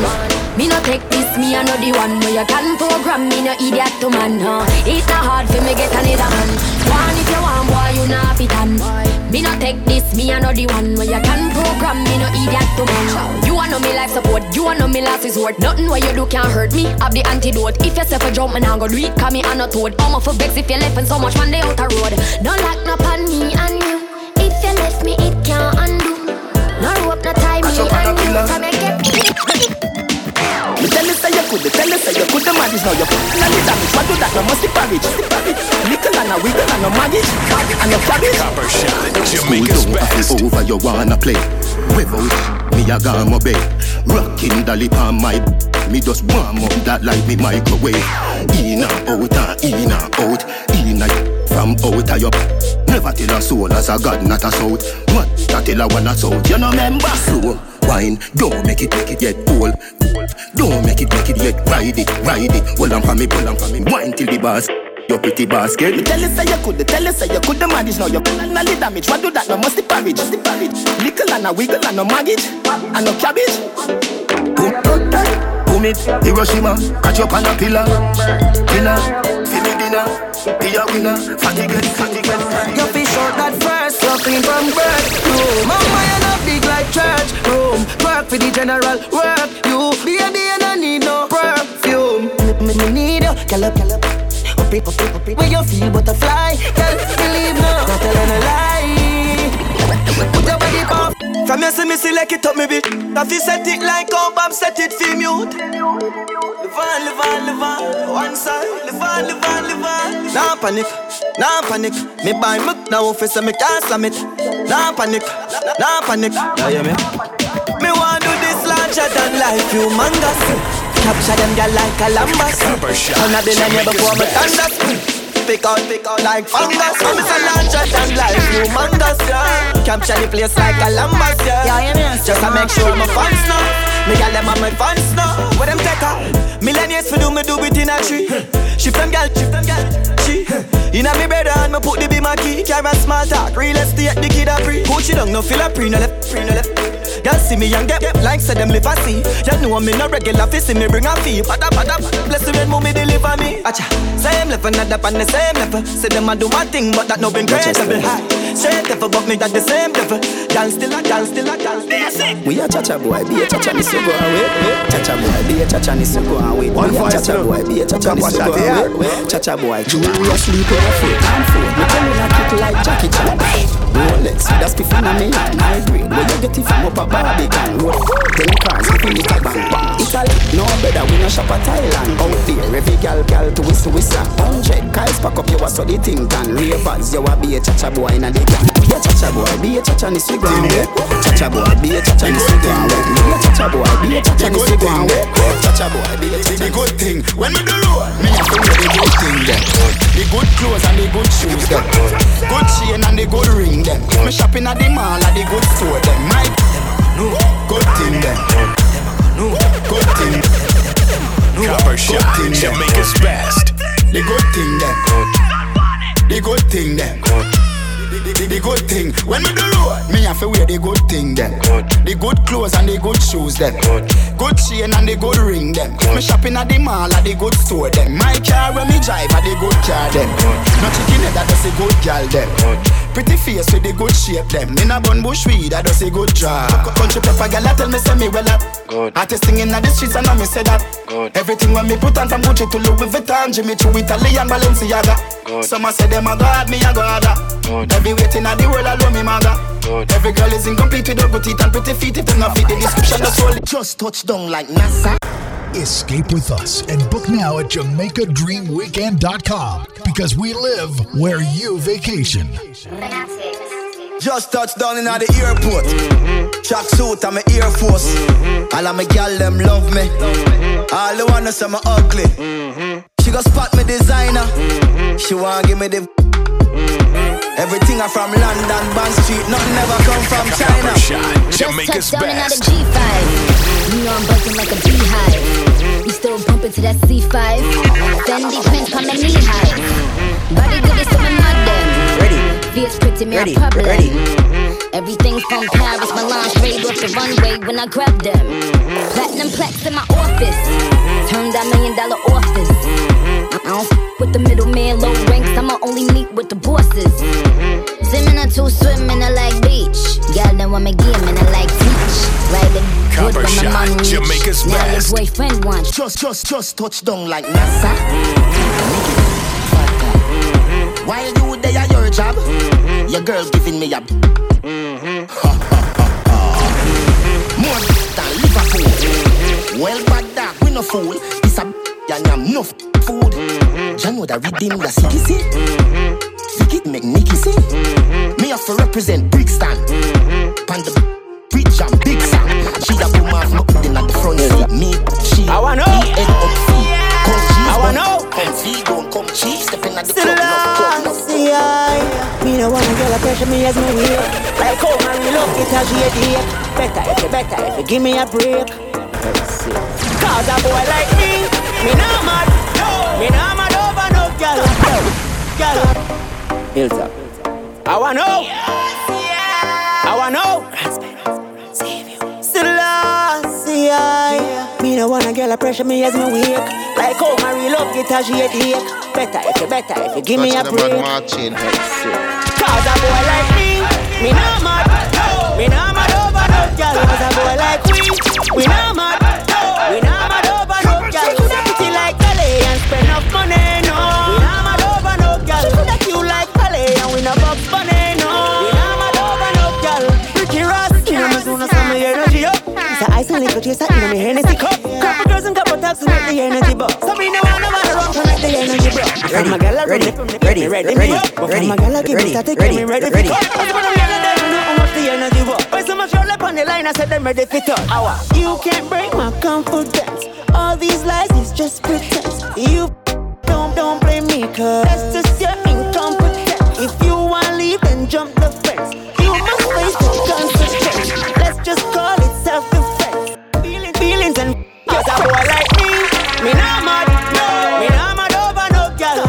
Me no take this, me I know the one where you can program me no idiot to man. Huh? It not hard for me get another man. One if you want, boy, you not fit on. Me no take this, me I know the one where you can program me no idiot to man. You want know me life support, you want know me last resort. Nothing what you do can hurt me. Have the antidote. If you say for jump, me nah go do. Cause me I no toad. I'm off for vex if you left and so much man they out the road. No lock no pan me and you. If you left me, it can't you say you could, me tell you say you could the manage now you put in the damage. What do that? No must be porridge. Little and a wiggle and a magic. And a cabbage. Copper Shot, School Jamaica's don't have best. over, you wanna play. Without me, got my bed. Rocking the lip on my. Me just warm up that like me microwave. In and out and in and out. In and from out of your. Never tell a soul as a god, not a south. What? That tell a one a south. You know remember? Slow wine, don't make it, make it yet cool. Don't make it, make it yet ride it, ride it. Hold on for me, pull on for me. Wine till the boss. Your pretty basket. Me tell you say you could, tell you say you could manage. Now you pull and the damage. What do that? No must the porridge, must the porridge. Little and a wiggle and no maggage, and no cabbage. Boom, boom it, Hiroshima. Catch up on a pillar, pillar. See me dinner, be a winner. Fatty get, fatty get. You fish out that first, you clean from birth. You, mama, you big like church room. Work for the general, work you. Baby, you don't need no perfume. Me, me me need you, girl up, up. It, up it, up it. When you feel butterfly, girl, believe no, not telling a lie. Put your body off. From you see me select it up, me bitch. If you set it like how Bob set it, feel mute. Live on, live on, live on. One side, live on, live on, live on. Nah panic, nah panic. Me buy milk now, officer, me can't slam it. Nah panic, nah panic. Yeah, yeah, me. Me want do this larger than life, humongous. Capture them girl like a lambas. Turn up the name before me thunder. Pick out, pick out like fungus. I'm a larger than life, humongous, yeah. Capture the place like a lambas, yeah. Yeah, yeah, Just to make sure I'm fans now. Me gal them on my fans now. What them take her? Millennials for do me do it in a tree. Shift them gal, shift them gal. She inna me bed and me put the be my key. Carry a small talk, real estate the kid a free. Put you down, no feel a pre, no left, pre, no left. Y'all see me and get, get like say them live a see. You know me no regular fi see me bring a fee. Pada pada bless the rain mommy deliver me. Acha, same level, not up on the same level. Say them a do my thing, but that no been credible. High, straight level, but me that the same level. Y'all still a, y'all still a, y'all still a. We a cha-cha boy, be a cha-cha, this go away. Cha-cha boy, be a cha-cha, this go away. One We a voice, cha-cha boy, be a cha-cha, this Come go watch that, away. Cha-cha boy, jewelry a sleep on a foot and foot. Me tell you like it like Jackie Chan. Rolex, with a stiff in a me hand, my grade. Where you get it from up a Barbican road? Ten cars, you feel it a bang bang. Italy, no better, we no shop at Thailand. Out there, every gal gal to whistle whistle. Hundred cars pack up, you a so the thing can. Ravers, you a be a cha-cha boy in a the gang. Be a cha-cha boy, be a cha-cha, this go away. Cha-cha boy, be a cha-cha, this go away. Be a cha-cha boy, be a cha-cha, this go away. Cha-cha boy, be a cha-cha. The good thing when me do road, me to wear the good thing. The good clothes and the good shoes them. Good chain and the good ring them. Me shopping at the mall at the good store them. My good thing them. Good thing. Copper Shot, Jamaica's best. The good thing them. The good thing them. The, the, the good thing when me do road, me have to wear the good thing them. The good clothes and the good shoes them. Good chain and the good ring them. Me shopping at the mall at the good store them. My car when me drive at the good car them. No chicken head that does a good gal them. Pretty face with the good shape them. In a bun bush weed I does a good job. Country pepper gal tell me say me well up. Good. Artist singing at the streets and I me say that. Good. Everything when me put on from Gucci to Louis Vuitton, Jimmy Choo, Italian Balenciaga. Good. Some a say them a god, me a god. Good. Every waiting at the world alone me maga. Good. Every girl is incomplete with her good teeth and pretty feet. If them not fit the description, that's all. Just touch down like NASA. Escape with us and book now at JamaicaDreamWeekend.com because we live where you vacation. Just touched down in the airport. Track suit and my Air Force. All of my gal them love me. All the wanna say me ugly. She go spot me designer. She wanna give me the. Everything I from London, Bond Street, nothing ever come from China. Copper Shot, Jamaica's Just touched down in best. the G5. You know I'm buzzing like a beehive. We still bumping to that C5. Fendi prints come the knee high. Body good is some mud them. Ready. Fierce pretty me Ready, a problem. ready. Everything from Paris, Milan, straight off the runway when I grab them. Platinum plaques in my office. Turn that million dollar office. I don't f- with the middleman, low ranks. I'ma only meet with the bosses. Swimming or two, swimming I like beach. Girl, then want me game and I like teach. Riding good Copper when my Shot, man reach. Jamaica's now best. your boyfriend wants. Just, just, just touch down like NASA. Mm-hmm. While you there at your job, mm-hmm. your girl giving me a. Mm-hmm. More than Liverpool. Well, bad dog, we no fool. It's a and I'm no food. Mm-hmm. You know that redeem the city, see? Vicky make Nicky see? Mm-hmm. Me have to represent Brixton. Mm-hmm. Pan the bridge and big Sam. She a boom off my in at the front seat. Me, she, I wanna know. head up feet. Cause she's I wanna know. in the club, no club, See I, me no wanna girl a pressure me as me weak. Like oh, how my love it as she a dick. Better if you better if you give me a break. Cause a boy like me, me nah mad, no, me nah mad girl. Hilltop. I wanna know. I wanna know. I Me no wanna girl a pressure me as me weak Like how my real love get as she a dick Better if you better if you give me a break Cause a boy like me, me no mad Me no mad over no girl Cause a boy like we, we no mad We no mad over no girl pretty like Calais and spend enough money, a and liquor chaser, know me Hennessy cup Couple girls and couple taps to make the energy bust So me no want no man around to make the energy blow Ready, My a ready, ready, ready, ready, ready, up. Ready, my a give me ready, static, ready, ready ready. for cut. Cause when I'm yelling, they don't know how much the energy was. When so much roll up on the line, I said them ready for touch. Hour. You can't break my confidence. All these lies is just pretense. You don't don't blame me, cause that's just your incompetence. If you wanna leave, then jump cause a boy like me, me not mad, no, me not mad over no girl.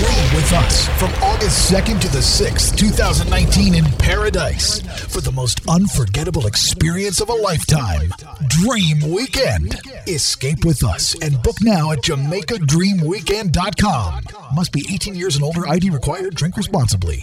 Dream with us from August 2nd to the 6th, 2019 in Paradise for the most unforgettable experience of a lifetime. Dream Weekend. Escape with us and book now at JamaicaDreamWeekend.com. Must be 18 years and older, ID required, drink responsibly.